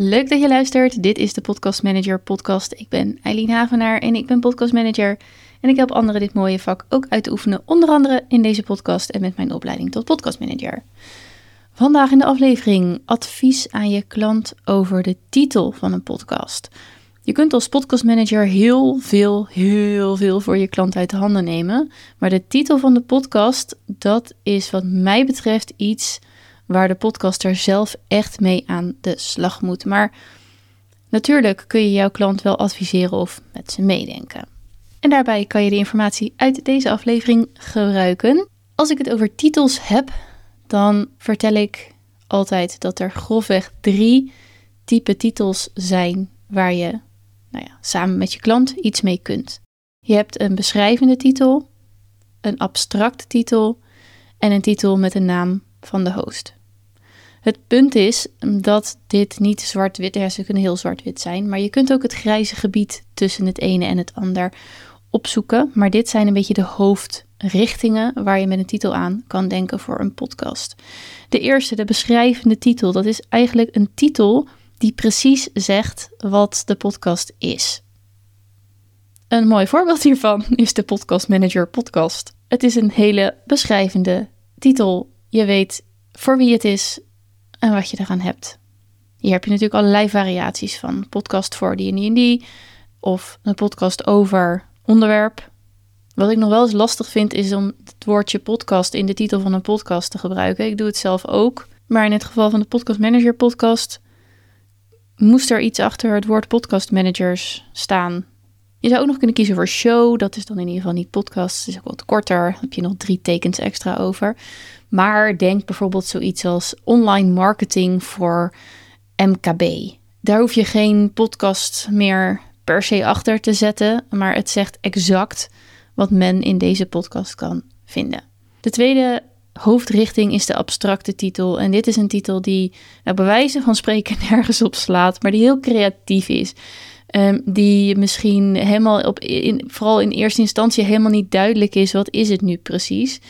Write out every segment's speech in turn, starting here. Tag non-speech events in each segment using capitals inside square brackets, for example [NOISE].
Leuk dat je luistert. Dit is de Podcast Manager podcast. Ik ben Eileen Havenaar en ik ben podcast manager. En ik help anderen dit mooie vak ook uit te oefenen, onder andere in deze podcast en met mijn opleiding tot podcast manager. Vandaag in de aflevering advies aan je klant over de titel van een podcast. Je kunt als podcastmanager heel veel, heel veel voor je klant uit de handen nemen. Maar de titel van de podcast, dat is wat mij betreft iets waar de podcaster zelf echt mee aan de slag moet. Maar natuurlijk kun je jouw klant wel adviseren of met ze meedenken. En daarbij kan je de informatie uit deze aflevering gebruiken. Als ik het over titels heb, dan vertel ik altijd dat er grofweg drie type titels zijn waar je nou ja, samen met je klant iets mee kunt. Je hebt een beschrijvende titel, een abstracte titel en een titel met een naam van de host. Het punt is dat dit niet zwart-wit is. Ze kunnen heel zwart-wit zijn, maar je kunt ook het grijze gebied tussen het ene en het ander opzoeken. Maar dit zijn een beetje de hoofdrichtingen waar je met een titel aan kan denken voor een podcast. De eerste, de beschrijvende titel, dat is eigenlijk een titel die precies zegt wat de podcast is. Een mooi voorbeeld hiervan [LAUGHS] is de Podcast Manager podcast. Het is een hele beschrijvende titel. Je weet voor wie het is en wat je eraan hebt. Hier heb je natuurlijk allerlei variaties van podcast voor die en die en die of een podcast over onderwerp. Wat ik nog wel eens lastig vind is om het woordje podcast in de titel van een podcast te gebruiken. Ik doe het zelf ook, maar in het geval van de Podcast Manager podcast moest er iets achter het woord podcast managers staan. Je zou ook nog kunnen kiezen voor show. Dat is dan in ieder geval niet podcast. Dat is ook wat korter. Dan heb je nog drie tekens extra over. Maar denk bijvoorbeeld zoiets als online marketing voor MKB. Daar hoef je geen podcast meer per se achter te zetten. Maar het zegt exact wat men in deze podcast kan vinden. De tweede hoofdrichting is de abstracte titel. En dit is een titel die nou, bij wijze van spreken [LAUGHS] nergens op slaat, maar die heel creatief is. Um, die misschien helemaal op, in, vooral in eerste instantie helemaal niet duidelijk is, wat is het nu precies.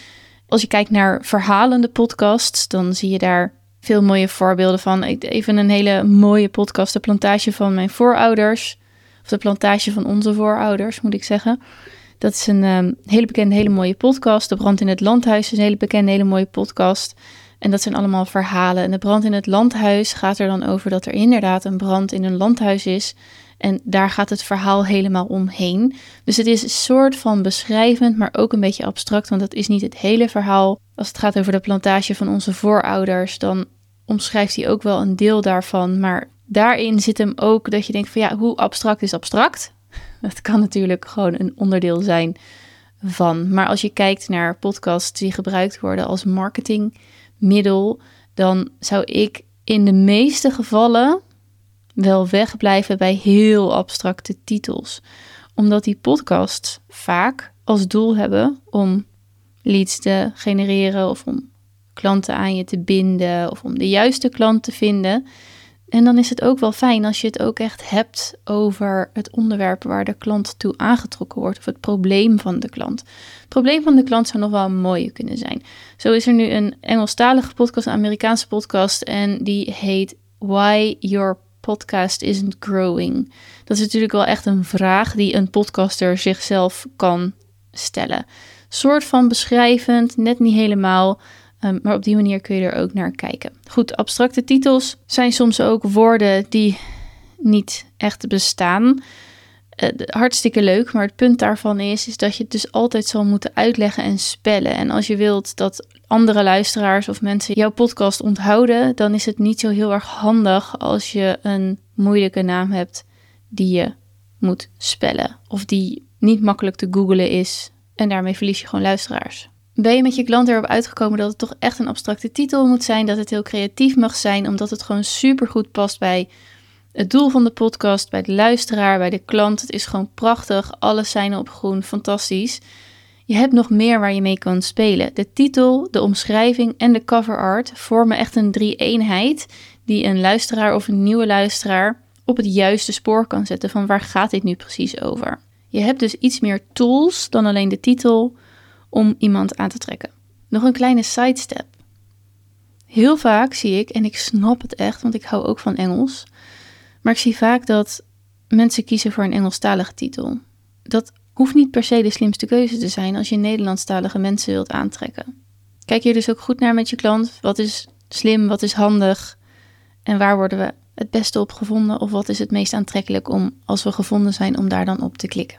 Als je kijkt naar verhalende podcasts, dan zie je daar veel mooie voorbeelden van. Even een hele mooie podcast, de plantage van mijn voorouders. Of de plantage van onze voorouders, moet ik zeggen. Dat is een um, hele bekende, hele mooie podcast. De brand in het landhuis is een hele bekende, hele mooie podcast. En dat zijn allemaal verhalen. En de brand in het landhuis gaat er dan over dat er inderdaad een brand in een landhuis is. En daar gaat het verhaal helemaal omheen. Dus het is een soort van beschrijvend, maar ook een beetje abstract, want dat is niet het hele verhaal. Als het gaat over de plantage van onze voorouders, dan omschrijft hij ook wel een deel daarvan. Maar daarin zit hem ook dat je denkt van ja, hoe abstract is abstract? [LAUGHS] Het kan natuurlijk gewoon een onderdeel zijn van. Maar als je kijkt naar podcasts die gebruikt worden als marketingmiddel, dan zou ik in de meeste gevallen wel wegblijven bij heel abstracte titels. Omdat die podcasts vaak als doel hebben om leads te genereren of om klanten aan je te binden of om de juiste klant te vinden. En dan is het ook wel fijn als je het ook echt hebt over het onderwerp waar de klant toe aangetrokken wordt of het probleem van de klant. Het probleem van de klant zou nog wel een mooie kunnen zijn. Zo is er nu een Engelstalige podcast, een Amerikaanse podcast en die heet Why Your Podcast Isn't Growing. Dat is natuurlijk wel echt een vraag die een podcaster zichzelf kan stellen. Soort van beschrijvend, net niet helemaal. Ehm, maar op die manier kun je er ook naar kijken. Goed, abstracte titels zijn soms ook woorden die niet echt bestaan. Uh, hartstikke leuk, maar het punt daarvan is, is dat je het dus altijd zal moeten uitleggen en spellen. En als je wilt dat andere luisteraars of mensen jouw podcast onthouden, dan is het niet zo heel erg handig als je een moeilijke naam hebt die je moet spellen of die niet makkelijk te googlen is. En daarmee verlies je gewoon luisteraars. Ben je met je klant erop uitgekomen dat het toch echt een abstracte titel moet zijn, dat het heel creatief mag zijn, omdat het gewoon super goed past bij het doel van de podcast, bij de luisteraar, bij de klant. Het is gewoon prachtig, alles zijn op groen, fantastisch. Je hebt nog meer waar je mee kan spelen. De titel, de omschrijving en de cover art vormen echt een drie-eenheid die een luisteraar of een nieuwe luisteraar op het juiste spoor kan zetten van waar gaat dit nu precies over. Je hebt dus iets meer tools dan alleen de titel om iemand aan te trekken. Nog een kleine sidestep. heel vaak zie ik, en ik snap het echt, want ik hou ook van Engels, maar ik zie vaak dat mensen kiezen voor een Engelstalige titel. Dat hoeft niet per se de slimste keuze te zijn als je Nederlandstalige mensen wilt aantrekken. Kijk hier dus ook goed naar met je klant. Wat is slim, wat is handig en waar worden we het beste op gevonden of wat is het meest aantrekkelijk om als we gevonden zijn om daar dan op te klikken.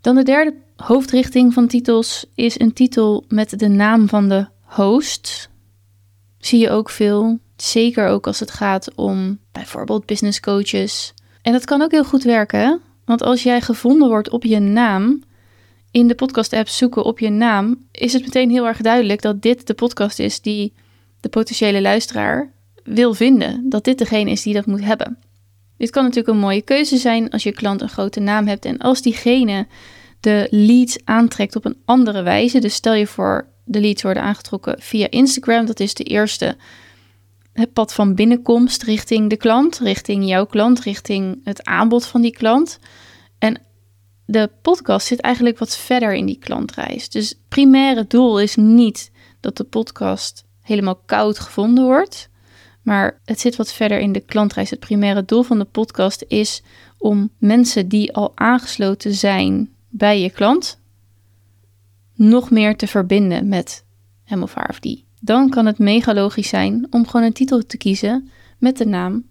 Dan de derde hoofdrichting van titels is een titel met de naam van de host. Zie je ook veel, zeker ook als het gaat om bijvoorbeeld business coaches. En dat kan ook heel goed werken, want als jij gevonden wordt op je naam, in de podcast-app zoeken op je naam, is het meteen heel erg duidelijk dat dit de podcast is die de potentiële luisteraar wil vinden. Dat dit degene is die dat moet hebben. Dit kan natuurlijk een mooie keuze zijn als je klant een grote naam hebt en als diegene de leads aantrekt op een andere wijze. Dus stel je voor, de leads worden aangetrokken via Instagram. Dat is de eerste het pad van binnenkomst richting de klant, richting jouw klant, richting het aanbod van die klant. En de podcast zit eigenlijk wat verder in die klantreis. Dus het primaire doel is niet dat de podcast helemaal koud gevonden wordt. Maar het zit wat verder in de klantreis. Het primaire doel van de podcast is om mensen die al aangesloten zijn bij je klant nog meer te verbinden met hem of haar of die. Dan kan het mega logisch zijn om gewoon een titel te kiezen met de naam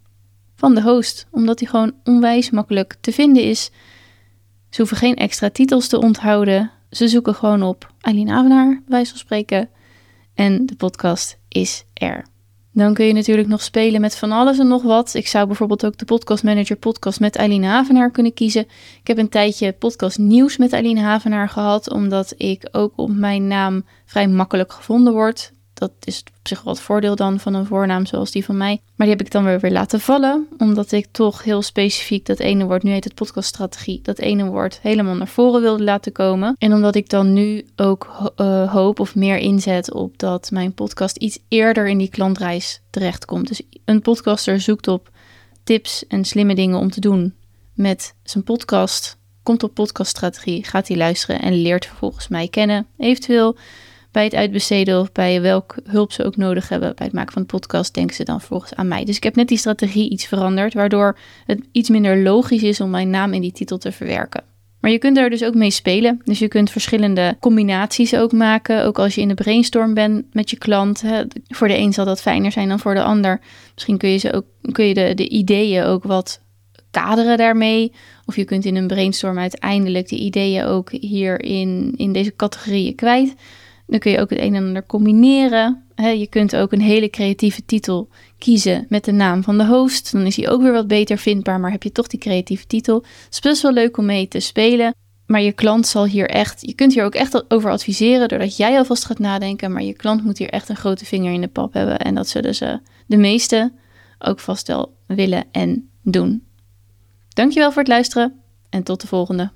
van de host, omdat die gewoon onwijs makkelijk te vinden is. Ze hoeven geen extra titels te onthouden. Ze zoeken gewoon op Eileen Avenaar, wijze van spreken. En de podcast is er. Dan kun je natuurlijk nog spelen met van alles en nog wat. Ik zou bijvoorbeeld ook de Podcast Manager podcast met Eileen Havenaar kunnen kiezen. Ik heb een tijdje podcast nieuws met Eileen Havenaar gehad, omdat ik ook op mijn naam vrij makkelijk gevonden word dat is op zich wel het voordeel dan van een voornaam zoals die van mij. Maar die heb ik dan weer weer laten vallen, omdat ik toch heel specifiek dat ene woord, nu heet het podcaststrategie, dat ene woord helemaal naar voren wilde laten komen. En omdat ik dan nu ook uh, hoop of meer inzet op dat mijn podcast iets eerder in die klantreis terechtkomt. Dus een podcaster zoekt op tips en slimme dingen om te doen met zijn podcast, komt op podcaststrategie, gaat hij luisteren en leert vervolgens mij kennen. Eventueel bij het uitbesteden of bij welke hulp ze ook nodig hebben bij het maken van de podcast, denken ze dan volgens aan mij. Dus ik heb net die strategie iets veranderd, waardoor het iets minder logisch is om mijn naam in die titel te verwerken. Maar je kunt daar dus ook mee spelen. Dus je kunt verschillende combinaties ook maken. Ook als je in de brainstorm bent met je klant. Voor de een zal dat fijner zijn dan voor de ander. Misschien kun je, ze ook, kun je de, de ideeën ook wat kaderen daarmee. Of je kunt in een brainstorm uiteindelijk de ideeën ook hier in, in deze categorieën kwijt. Dan kun je ook het een en ander combineren. je kunt ook een hele creatieve titel kiezen met de naam van de host. Dan is die ook weer wat beter vindbaar, maar heb je toch die creatieve titel. Het is best wel leuk om mee te spelen. Maar je klant zal hier echt, je kunt hier ook echt over adviseren doordat jij alvast gaat nadenken. Maar je klant moet hier echt een grote vinger in de pap hebben. En dat zullen ze de meeste ook vast wel willen en doen. Dankjewel voor het luisteren en tot de volgende.